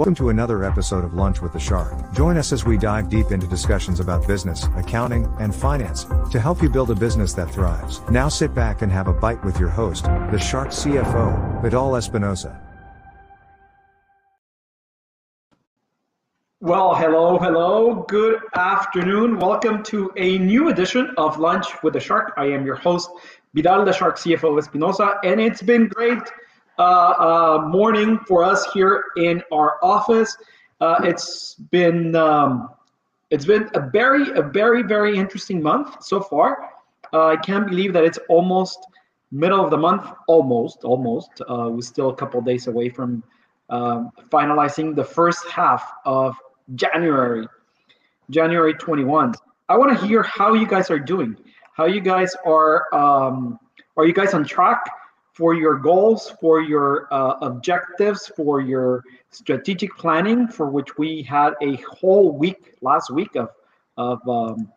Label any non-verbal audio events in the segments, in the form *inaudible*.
Welcome to another episode of Lunch with the Shark. Join us as we dive deep into discussions about business, accounting, and finance to help you build a business that thrives. Now sit back and have a bite with your host, the Shark CFO, Vidal Espinosa. Well, hello, hello. Good afternoon. Welcome to a new edition of Lunch with the Shark. I am your host, Vidal the Shark CFO Espinosa, and it's been great uh, uh, morning for us here in our office. Uh, it's been um, it's been a very a very very interesting month so far. I can't believe that it's almost middle of the month. Almost, almost. we're still a couple days away from um, finalizing the first half of January, January 21. I want to hear how you guys are doing. How you guys are. Um, are you guys on track? For your goals, for your uh, objectives, for your strategic planning, for which we had a whole week last week of, of um,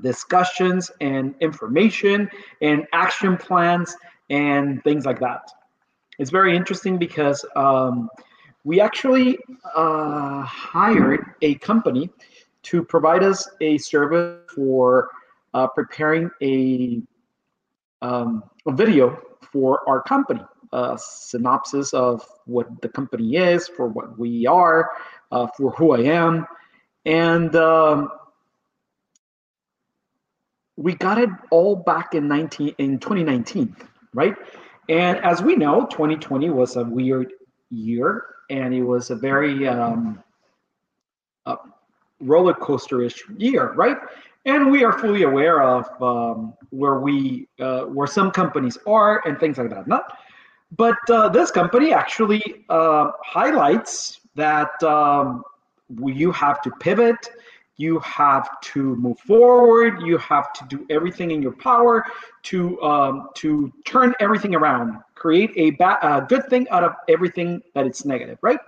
discussions and information and action plans and things like that. It's very interesting because um, we actually uh, hired a company to provide us a service for uh, preparing a, um, a video for our company, a synopsis of what the company is, for what we are, uh, for who I am, and um, we got it all back in 19 in 2019, right? And as we know, 2020 was a weird year, and it was a very um, uh, roller coaster-ish year, right? And we are fully aware of um, where we uh, where some companies are and things like that. Not, but uh, this company actually uh, highlights that um, you have to pivot, you have to move forward, you have to do everything in your power to um, to turn everything around, create a, ba- a good thing out of everything that is negative, right?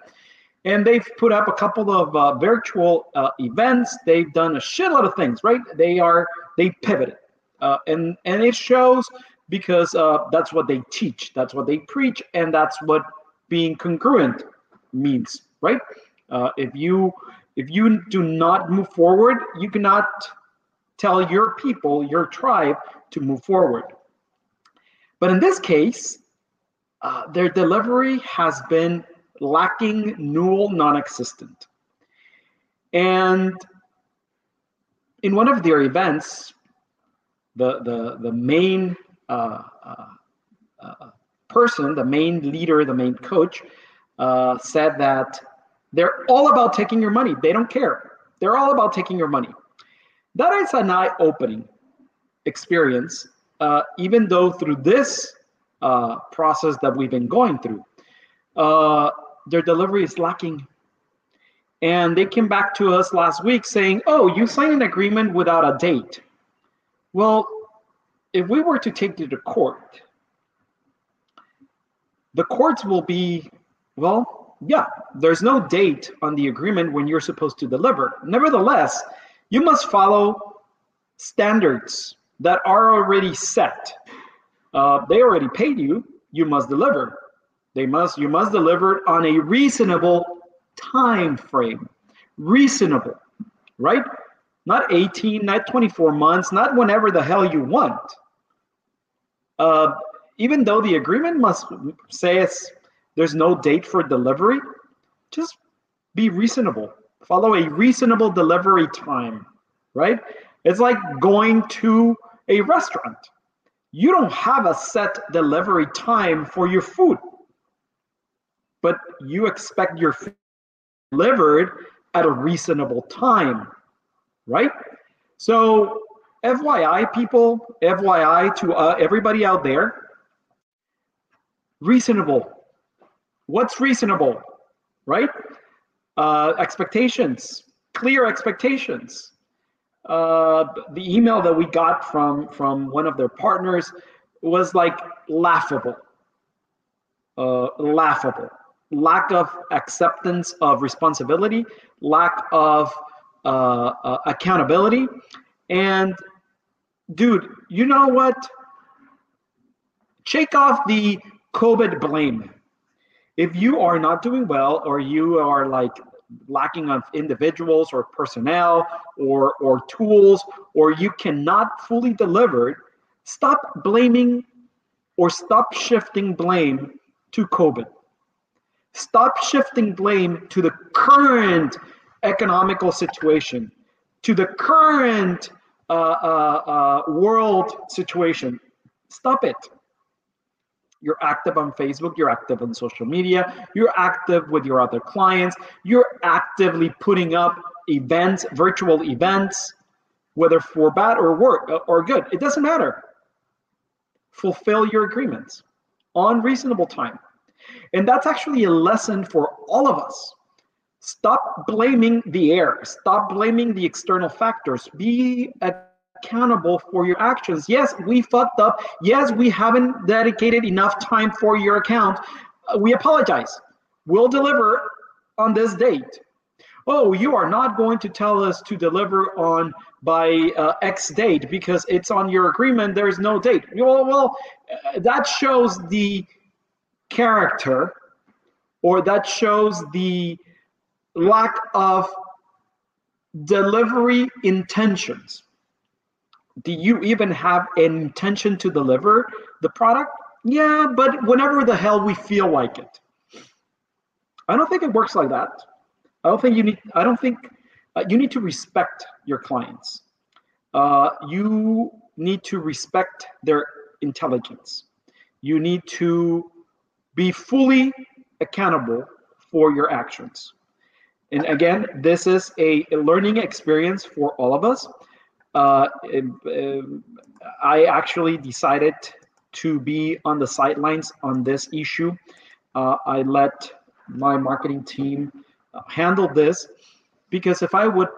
And they've put up a couple of uh, virtual uh, events. They've done a shitload of things, right? They are they pivoted, uh, and and it shows because uh, that's what they teach, that's what they preach, and that's what being congruent means, right? Uh, if you if you do not move forward, you cannot tell your people, your tribe, to move forward. But in this case, uh, their delivery has been lacking, null, non-existent. And in one of their events, the the the main uh, uh, uh, person, the main leader, the main coach, uh, said that they're all about taking your money. They don't care. They're all about taking your money. That is an eye-opening experience, uh, even though through this uh, process that we've been going through, their delivery is lacking. And they came back to us last week saying, oh, you signed an agreement without a date. Well, if we were to take it to court, the courts will be, well, yeah, there's no date on the agreement when you're supposed to deliver. Nevertheless, you must follow standards that are already set. Uh, they already paid you, you must deliver. They must you must deliver it on a reasonable time frame. Reasonable, right? Not 18, not 24 months, not whenever the hell you want. Uh, even though the agreement must say it's, there's no date for delivery, just be reasonable. Follow a reasonable delivery time, right? It's like going to a restaurant. You don't have a set delivery time for your food but you expect your delivered at a reasonable time, right? So, FYI, people, FYI to uh, everybody out there, reasonable. What's reasonable, right? Uh, expectations, clear expectations. Uh, the email that we got from from one of their partners was like laughable, uh, laughable lack of acceptance of responsibility, lack of uh, uh, accountability. And dude, you know what? Shake off the COVID blame. If you are not doing well or you are like lacking of individuals or personnel or or tools or you cannot fully deliver, stop blaming or stop shifting blame to COVID. Stop shifting blame to the current economical situation, to the current uh, uh, uh, world situation. Stop it. You're active on Facebook, you're active on social media, you're active with your other clients, you're actively putting up events, virtual events, whether for bad or work or good. It doesn't matter. Fulfill your agreements on reasonable time. And that's actually a lesson for all of us. Stop blaming the air. Stop blaming the external factors. Be accountable for your actions. Yes, we fucked up. Yes, we haven't dedicated enough time for your account. Uh, we apologize. We'll deliver on this date. Oh, you are not going to tell us to deliver on by uh, X date because it's on your agreement. There is no date. Well, well, uh, that shows the character, or that shows the lack of delivery intentions do you even have an intention to deliver the product? Yeah, but whenever the hell we feel like it. I don't think it works like that. I don't think you need. I don't think uh, you need to respect your clients. Uh, you need to respect their intelligence. You need to be fully accountable for your actions. And again, this is a, learning experience for all of us uh, I actually decided to be on the sidelines on this issue. Uh, I let my marketing team handle this because if I would,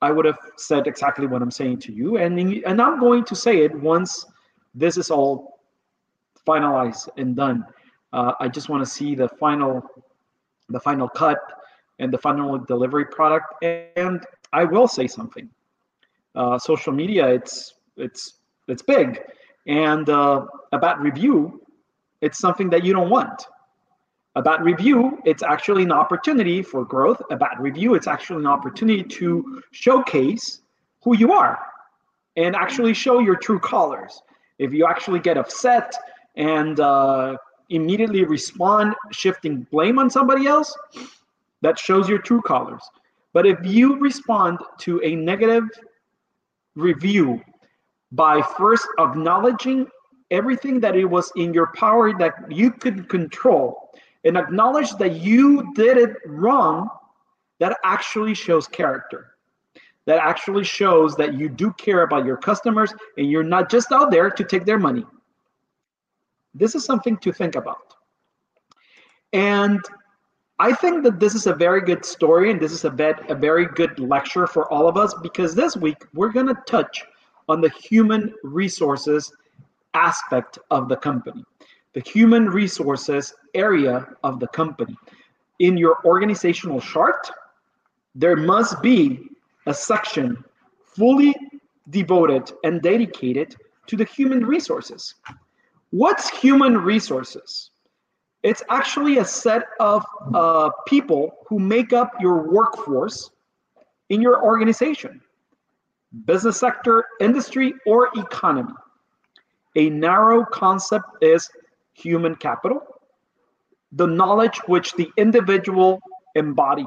I would have said exactly what I'm saying to you, and and I'm going to say it once this is all finalized and done. Uh, I just want to see the final, the final cut and the final delivery product, and I will say something uh, social media, it's it's it's big, and uh, a bad review, it's something that you don't want. A bad review, it's actually an opportunity for growth. A bad review, it's actually an opportunity to showcase who you are and actually show your true colors. If you actually get upset and uh, immediately respond, shifting blame on somebody else, that shows your true colors. But if you respond to a negative review by first acknowledging everything that it was in your power that you could control and acknowledge that you did it wrong, that actually shows character. That actually shows that you do care about your customers and you're not just out there to take their money. This is something to think about. And I think that this is a very good story and this is a, a very good lecture for all of us because this week we're going to touch on the human resources aspect of the company, the human resources area of the company. In your organizational chart, there must be a section fully devoted and dedicated to the human resources. What's human resources? It's actually a set of uh, people who make up your workforce in your organization, business sector, industry, or economy. A narrow concept is human capital, the knowledge which the individual embody.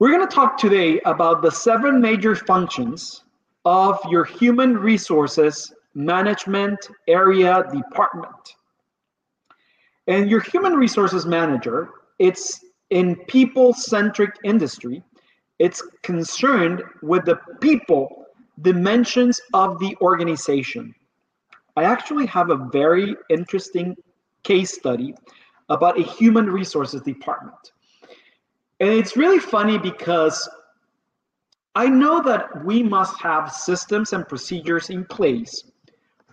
We're going to talk today about the seven major functions of your human resources management area department. And your human resources manager, it's in people centric industry, it's concerned with the people dimensions of the organization. I actually have a very interesting case study about a human resources department. And it's really funny because I know that we must have systems and procedures in place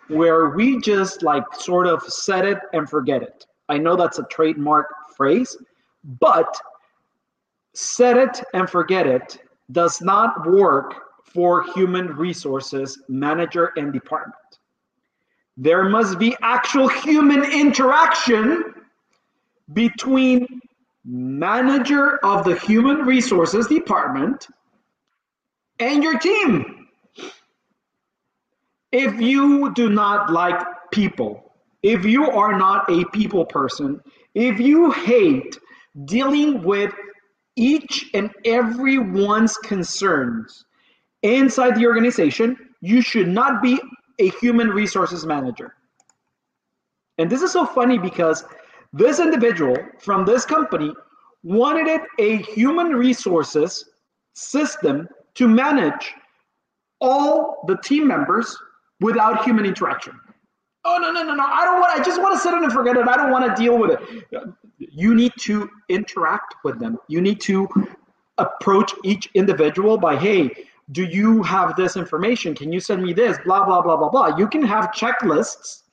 where we just like sort of set it and forget it. I know that's a trademark phrase, but set it and forget it does not work for human resources manager and department. There must be actual human interaction between manager of the human resources department and your team. If you do not like people, if you are not a people person, if you hate dealing with each and everyone's concerns inside the organization, you should not be a human resources manager. And this is so funny because this individual from this company wanted a human resources system to manage all the team members without human interaction. Oh no no no no! I don't want. I just want to sit in and forget it. I don't want to deal with it. You need to interact with them. You need to approach each individual by, hey, do you have this information? Can you send me this? Blah blah blah blah blah. You can have checklists.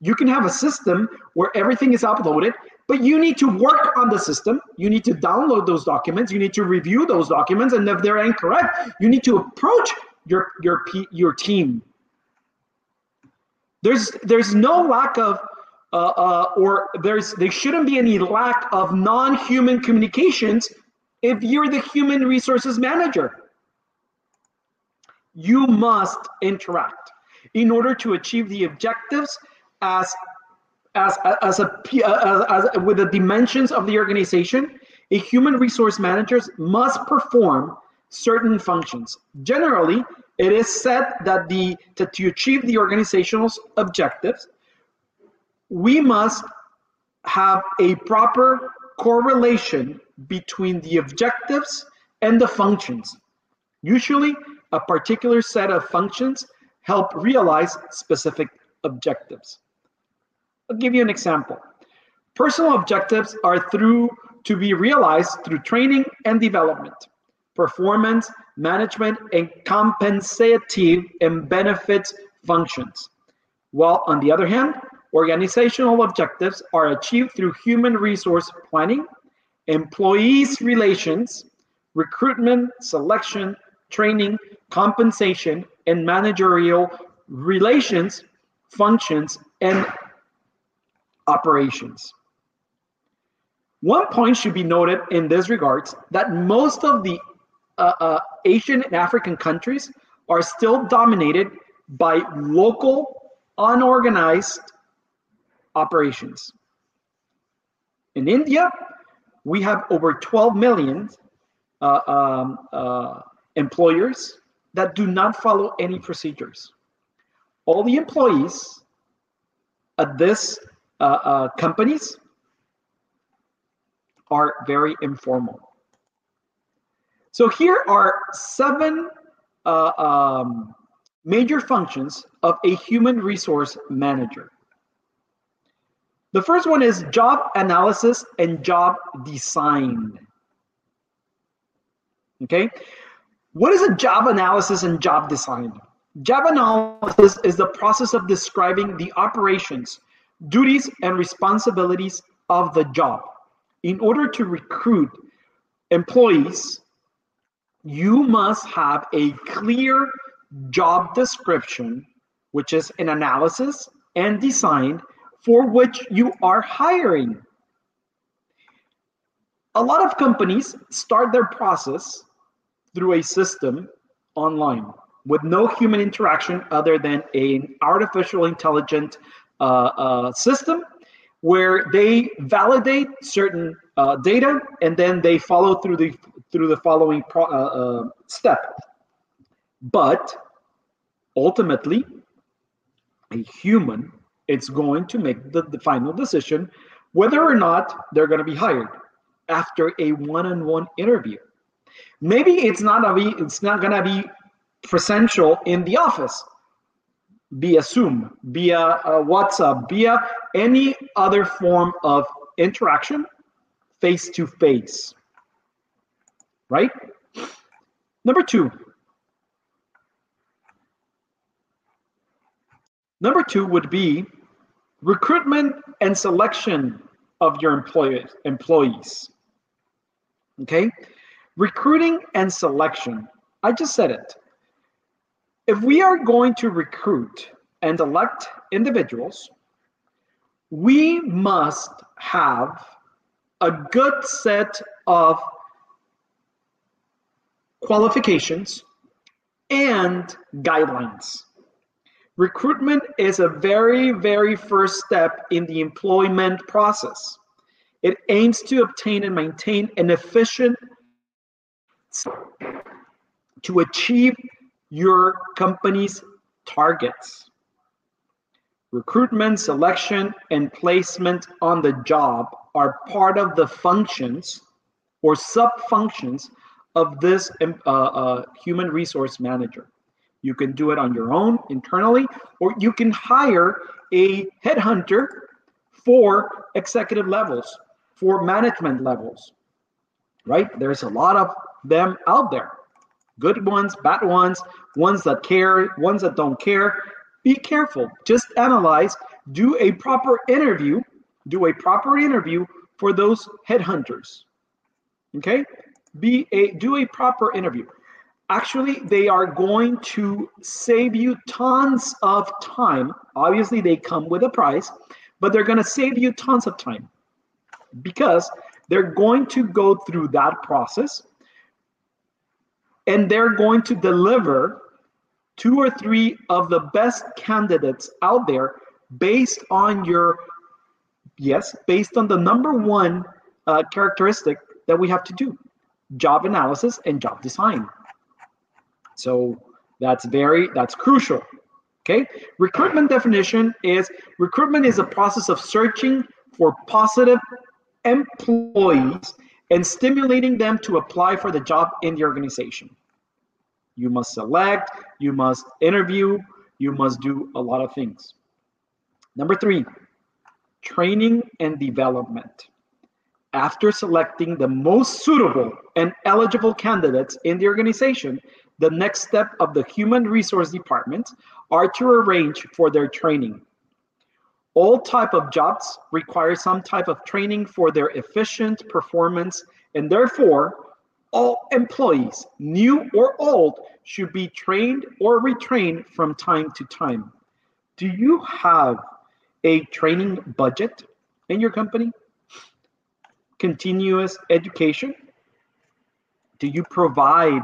You can have a system where everything is uploaded, but you need to work on the system. You need to download those documents. You need to review those documents, and if they're incorrect, you need to approach your your your team there's there's no lack of uh, uh, or there's there shouldn't be any lack of non-human communications if you're the human resources manager. You must interact in order to achieve the objectives as as as a as, as with the dimensions of the organization. A human resource manager must perform certain functions. Generally, it is said that the to, to achieve the organizational objectives, we must have a proper correlation between the objectives and the functions. Usually, a particular set of functions help realize specific objectives. I'll give you an example. Personal objectives are through to be realized through training and development performance management and compensative and benefits functions. While on the other hand, organizational objectives are achieved through human resource planning, employees relations, recruitment, selection, training, compensation, and managerial relations, functions, and operations. One point should be noted in this regards that most of the uh, uh, Asian and African countries are still dominated by local, unorganized operations. In India, we have over 12 million uh, um, uh, employers that do not follow any procedures. All the employees at this uh, uh companies are very informal. So here are seven uh, um, major functions of a human resource manager. The first one is job analysis and job design. Okay, what is a job analysis and job design? Job analysis is the process of describing the operations, duties, and responsibilities of the job in order to recruit employees you must have a clear job description, which is an analysis and design for which you are hiring. A lot of companies start their process through a system online with no human interaction other than an artificial intelligent uh, uh, system where they validate certain uh, data and then they follow through the through the following pro, uh, uh, step. But ultimately, a human is going to make the, the final decision whether or not they're going to be hired after a one-on-one interview. Maybe it's not a it's not going to be presential in the office via Zoom, via uh, WhatsApp, via any other form of interaction face to face right? Number two. Number two would be recruitment and selection of your employees. employees. Okay? Recruiting and selection. I just said it. If we are going to recruit and elect individuals, we must have a good set of qualifications and guidelines. Recruitment is a very, very first step in the employment process. It aims to obtain and maintain an efficient to achieve your company's targets. Recruitment, selection, and placement on the job are part of the functions or sub functions of this um, uh, uh, human resource manager. You can do it on your own internally, or you can hire a headhunter for executive levels, for management levels, right? There's a lot of them out there good ones, bad ones, ones that care, ones that don't care. Be careful. Just analyze, do a proper interview, do a proper interview for those headhunters. Okay? Be a do a proper interview. Actually, they are going to save you tons of time. Obviously, they come with a price, but they're going to save you tons of time because they're going to go through that process and they're going to deliver two or three of the best candidates out there based on your yes based on the number one uh, characteristic that we have to do job analysis and job design so that's very that's crucial okay recruitment definition is recruitment is a process of searching for positive employees and stimulating them to apply for the job in the organization. You must select, you must interview, you must do a lot of things. Number three, training and development. After selecting the most suitable and eligible candidates in the organization, the next step of the human resource department are to arrange for their training. All type of jobs require some type of training for their efficient performance, and therefore, all employees, new or old, should be trained or retrained from time to time. Do you have a training budget in your company? Continuous education? Do you provide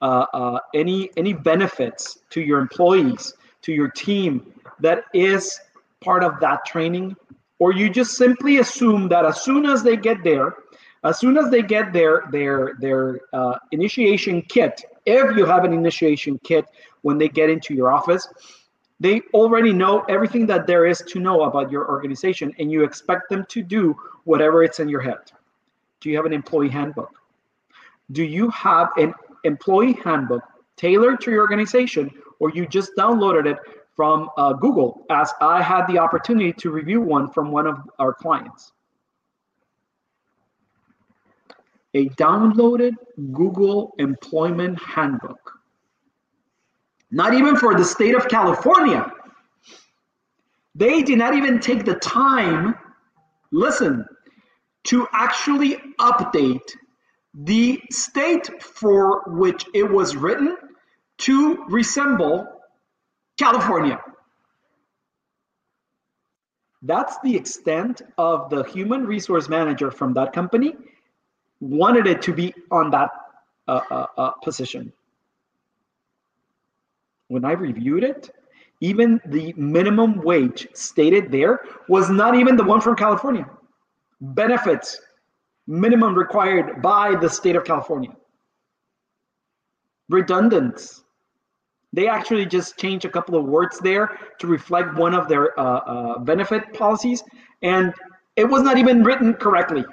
uh, uh, any any benefits to your employees, to your team that is part of that training? Or you just simply assume that as soon as they get there, as soon as they get their their their uh, initiation kit, if you have an initiation kit when they get into your office, they already know everything that there is to know about your organization, and you expect them to do whatever it's in your head. Do you have an employee handbook? Do you have an employee handbook tailored to your organization, or you just downloaded it from uh, Google, as I had the opportunity to review one from one of our clients. A downloaded Google Employment Handbook. Not even for the state of California. They did not even take the time, listen, to actually update the state for which it was written to resemble California. That's the extent of the human resource manager from that company wanted it to be on that uh, uh, uh, position. When I reviewed it, even the minimum wage stated there was not even the one from California. Benefits, minimum required by the state of California. Redundant, they actually just changed a couple of words there to reflect one of their uh, uh, benefit policies, and it was not even written correctly.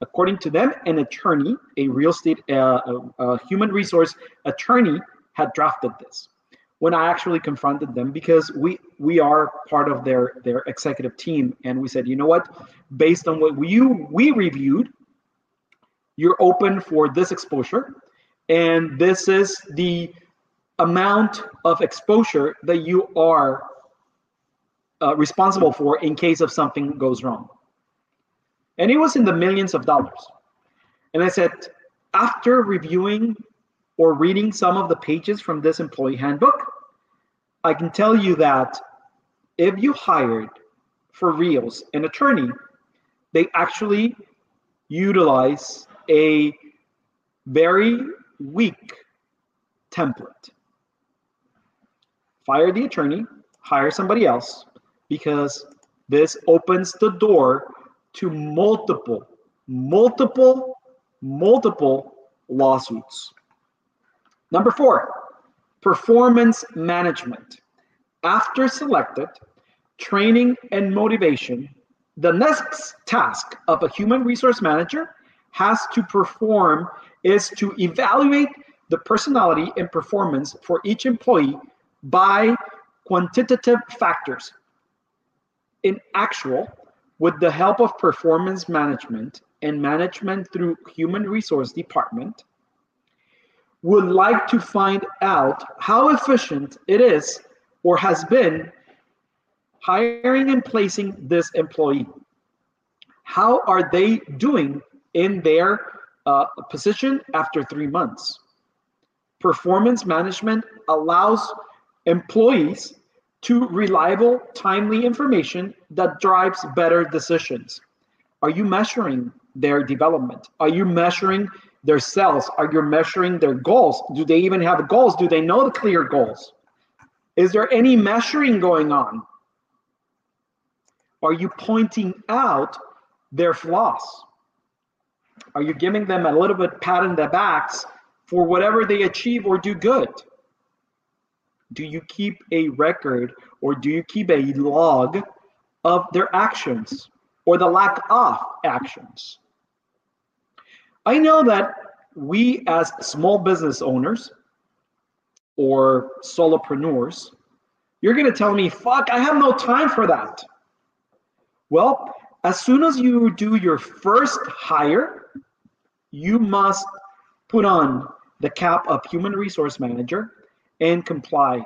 According to them, an attorney, a real estate, uh, a human resource attorney, had drafted this. When I actually confronted them, because we we are part of their their executive team, and we said, you know what, based on what we we reviewed, you're open for this exposure, and this is the amount of exposure that you are uh, responsible for in case of something goes wrong. And it was in the millions of dollars. And I said, after reviewing or reading some of the pages from this employee handbook, I can tell you that if you hired for reals an attorney, they actually utilize a very weak template. Fire the attorney, hire somebody else, because this opens the door to multiple, multiple, multiple lawsuits. Number four, performance management. After selected, training and motivation, the next task of a human resource manager has to perform is to evaluate the personality and performance for each employee by quantitative factors. In actual, with the help of performance management and management through human resource department, would like to find out how efficient it is or has been hiring and placing this employee. How are they doing in their uh, position after three months? Performance management allows employees to reliable, timely information that drives better decisions. Are you measuring their development? Are you measuring their cells? Are you measuring their goals? Do they even have goals? Do they know the clear goals? Is there any measuring going on? Are you pointing out their flaws? Are you giving them a little bit pat in the backs for whatever they achieve or do good? Do you keep a record or do you keep a log of their actions or the lack of actions? I know that we, as small business owners or solopreneurs, you're going to tell me, fuck, I have no time for that. Well, as soon as you do your first hire, you must put on the cap of human resource manager and comply.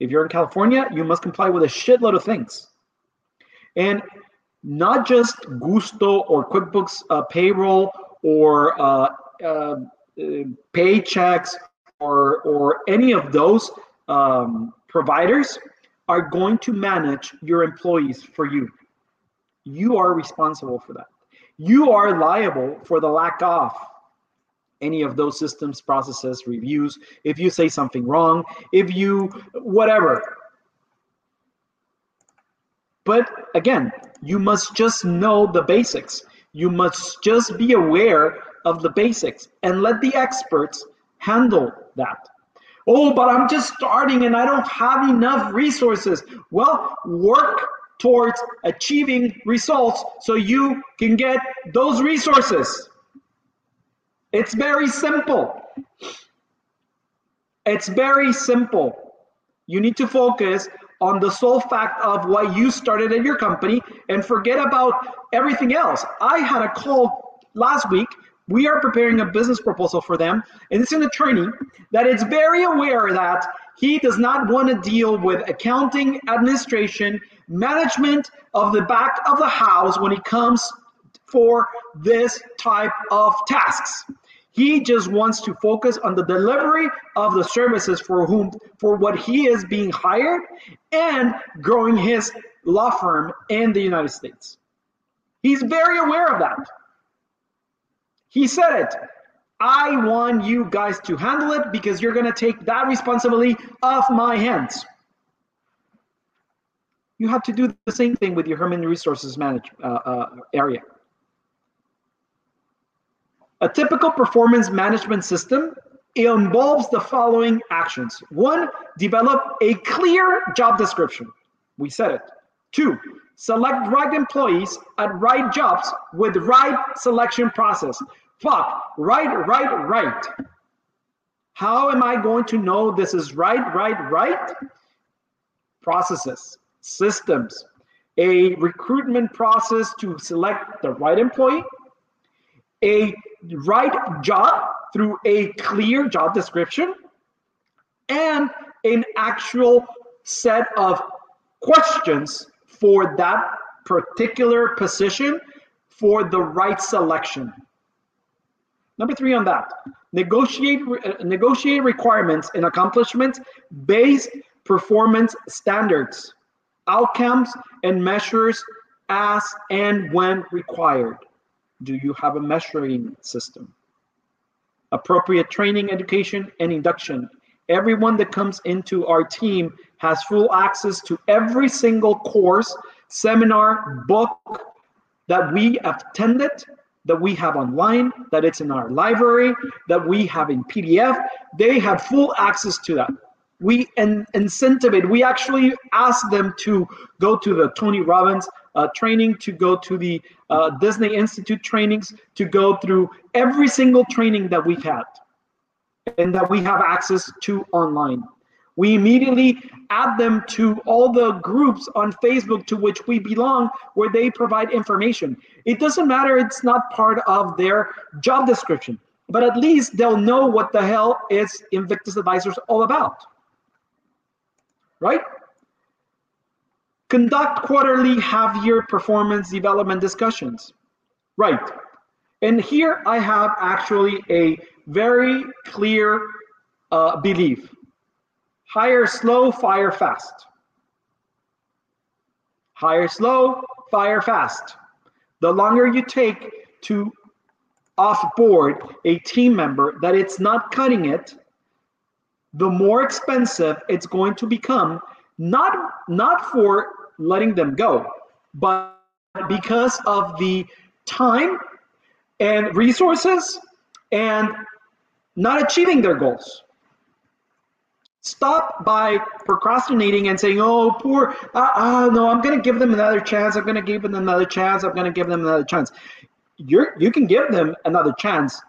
If you're in California, you must comply with a shitload of things. And not just Gusto or QuickBooks uh, payroll or uh, uh, paychecks or, or any of those um, providers are going to manage your employees for you. You are responsible for that. You are liable for the lack of any of those systems, processes, reviews, if you say something wrong, if you, whatever. But again, you must just know the basics. You must just be aware of the basics and let the experts handle that. Oh, but I'm just starting and I don't have enough resources. Well, work towards achieving results so you can get those resources. It's very simple. It's very simple. You need to focus on the sole fact of why you started at your company and forget about everything else. I had a call last week. We are preparing a business proposal for them, and it's an attorney that is very aware that he does not want to deal with accounting, administration, management of the back of the house when it comes for this type of tasks. He just wants to focus on the delivery of the services for whom for what he is being hired and growing his law firm in the United States. He's very aware of that. He said it. I want you guys to handle it because you're going to take that responsibility off my hands. You have to do the same thing with your human resources manage uh, uh, area. A typical performance management system involves the following actions. One, develop a clear job description. We said it. Two, select right employees at right jobs with right selection process. Fuck, right, right, right. How am I going to know this is right, right, right? Processes, systems, a recruitment process to select the right employee, a right job through a clear job description and an actual set of questions for that particular position for the right selection. Number three on that, negotiate, uh, negotiate requirements and accomplishments based performance standards, outcomes and measures as and when required. Do you have a measuring system? Appropriate training, education, and induction. Everyone that comes into our team has full access to every single course, seminar, book that we attended, that we have online, that it's in our library, that we have in PDF. They have full access to that. We in, incentivate, we actually ask them to go to the Tony Robbins uh, training, to go to the uh, Disney Institute trainings, to go through every single training that we've had and that we have access to online. We immediately add them to all the groups on Facebook to which we belong where they provide information. It doesn't matter, it's not part of their job description, but at least they'll know what the hell is Invictus Advisors all about. Right? Conduct quarterly half year performance development discussions. Right. And here I have actually a very clear uh, belief. Hire slow, fire fast. Hire slow, fire fast. The longer you take to off-board a team member that it's not cutting it, the more expensive it's going to become, not, not for letting them go, but because of the time and resources and not achieving their goals. Stop by procrastinating and saying, "Oh, poor, uh, uh, no, I'm going to give them another chance. I'm going to give them another chance. I'm going to give them another chance." You're you can give them another chance.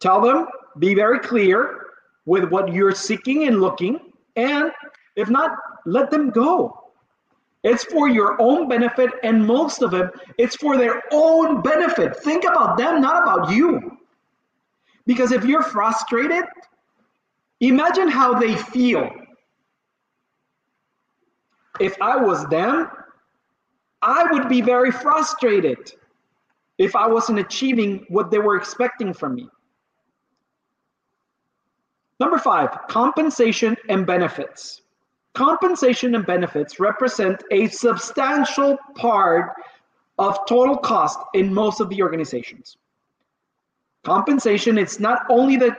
Tell them, be very clear with what you're seeking and looking, and if not, let them go. It's for your own benefit, and most of it, it's for their own benefit. Think about them, not about you. Because if you're frustrated, imagine how they feel. If I was them, I would be very frustrated if I wasn't achieving what they were expecting from me. Number five, compensation and benefits. Compensation and benefits represent a substantial part of total cost in most of the organizations. Compensation is not only the,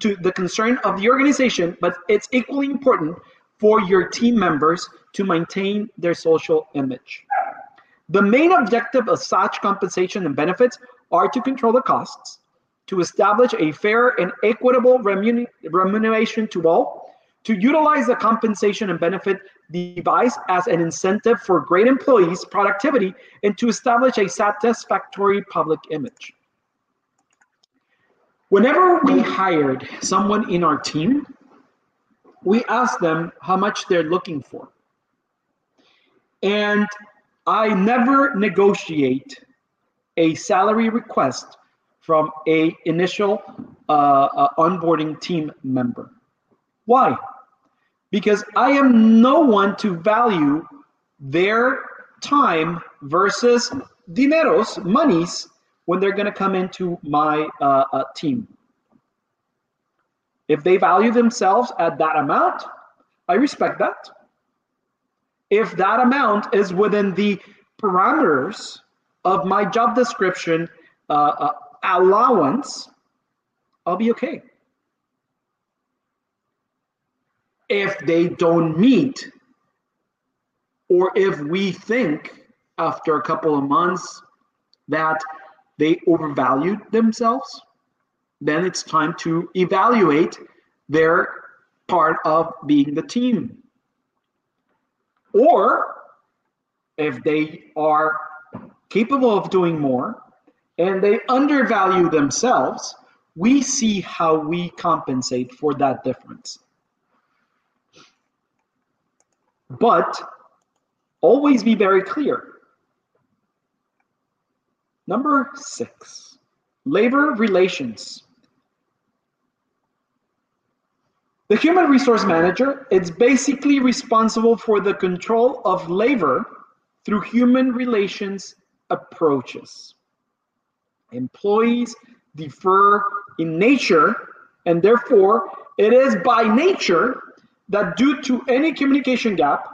to the concern of the organization, but it's equally important for your team members to maintain their social image. The main objective of such compensation and benefits are to control the costs, to establish a fair and equitable remuneration to all, to utilize the compensation and benefit device as an incentive for great employees' productivity, and to establish a satisfactory public image. Whenever we hired someone in our team, we asked them how much they're looking for. And I never negotiate a salary request from a initial uh, uh, onboarding team member. Why? Because I am no one to value their time versus dineros, monies when they're going to come into my uh, uh, team. If they value themselves at that amount, I respect that. If that amount is within the parameters of my job description uh, uh allowance, I'll be okay. If they don't meet, or if we think after a couple of months that they overvalued themselves, then it's time to evaluate their part of being the team. Or if they are capable of doing more and they undervalue themselves, we see how we compensate for that difference. But always be very clear Number six, labor relations. The human resource manager is basically responsible for the control of labor through human relations approaches. Employees differ in nature, and therefore, it is by nature that due to any communication gap,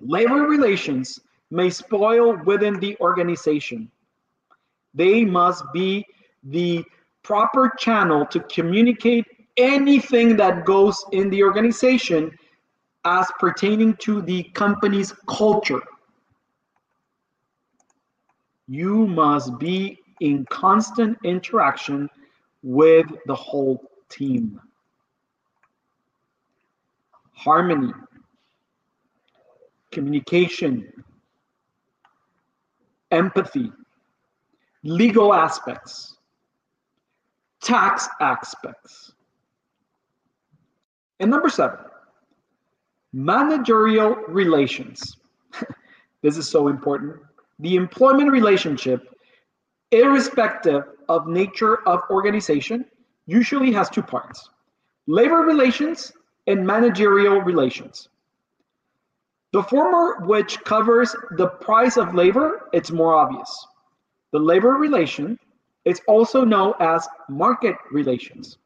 labor relations may spoil within the organization. They must be the proper channel to communicate anything that goes in the organization as pertaining to the company's culture. You must be in constant interaction with the whole team. Harmony, communication, empathy, legal aspects, tax aspects. And number seven, managerial relations. *laughs* this is so important. The employment relationship, irrespective of nature of organization, usually has two parts labor relations and managerial relations. The former, which covers the price of labor, it's more obvious. The labor relation is also known as market relations.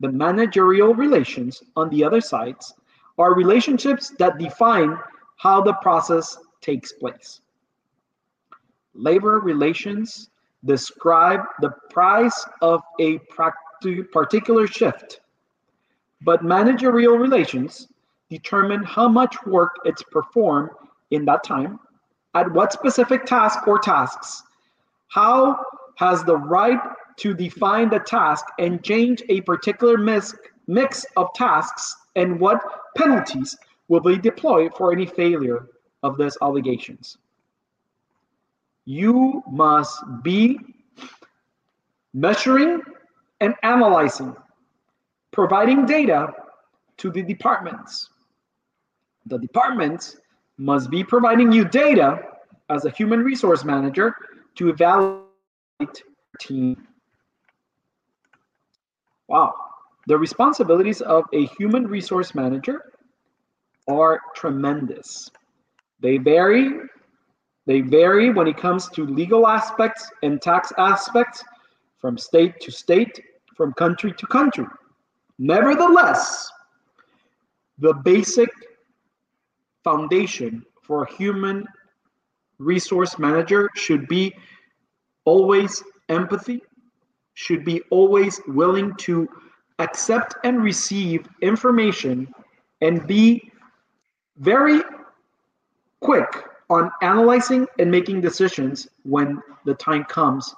The managerial relations, on the other sides, are relationships that define how the process takes place. Labor relations describe the price of a particular shift, but managerial relations determine how much work it's performed in that time, at what specific task or tasks, how has the right to define the task and change a particular mix, of tasks and what penalties will be deployed for any failure of these obligations. You must be measuring and analyzing, providing data to the departments. The departments must be providing you data as a human resource manager to evaluate team. Wow. The responsibilities of a human resource manager are tremendous. They vary. They vary when it comes to legal aspects and tax aspects from state to state, from country to country. Nevertheless, the basic foundation for a human resource manager should be always empathy, should be always willing to accept and receive information and be very quick on analyzing and making decisions when the time comes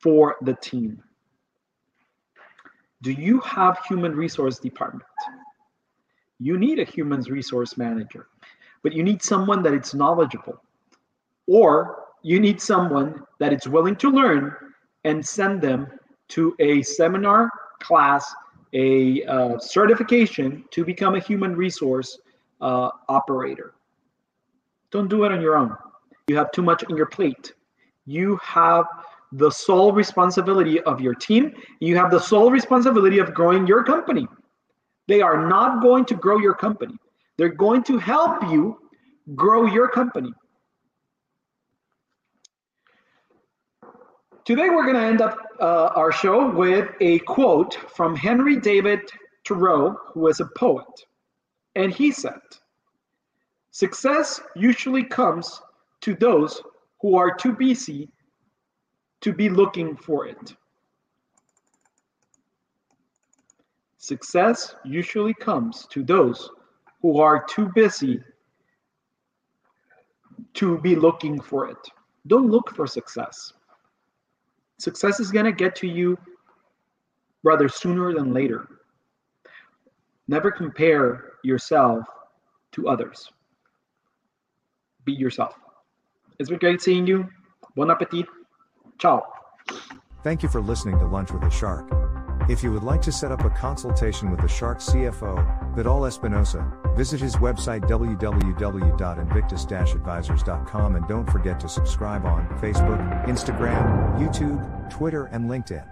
for the team. Do you have human resource department? You need a human resource manager, but you need someone that is knowledgeable or you need someone that is willing to learn and send them to a seminar, class, a uh, certification to become a human resource uh, operator. Don't do it on your own. You have too much on your plate. You have the sole responsibility of your team. You have the sole responsibility of growing your company. They are not going to grow your company. They're going to help you grow your company. Today, we're going to end up uh, our show with a quote from Henry David Thoreau, who is a poet. And he said, Success usually comes to those who are too busy to be looking for it. Success usually comes to those who are too busy to be looking for it. Don't look for success success is going to get to you rather sooner than later. Never compare yourself to others. Be yourself. It's been great seeing you. Bon appetit. Ciao. Thank you for listening to Lunch with a Shark. If you would like to set up a consultation with the Shark CFO, Vidal Espinosa, visit his website www.invictus-advisors.com and don't forget to subscribe on Facebook, Instagram, YouTube, Twitter, and LinkedIn.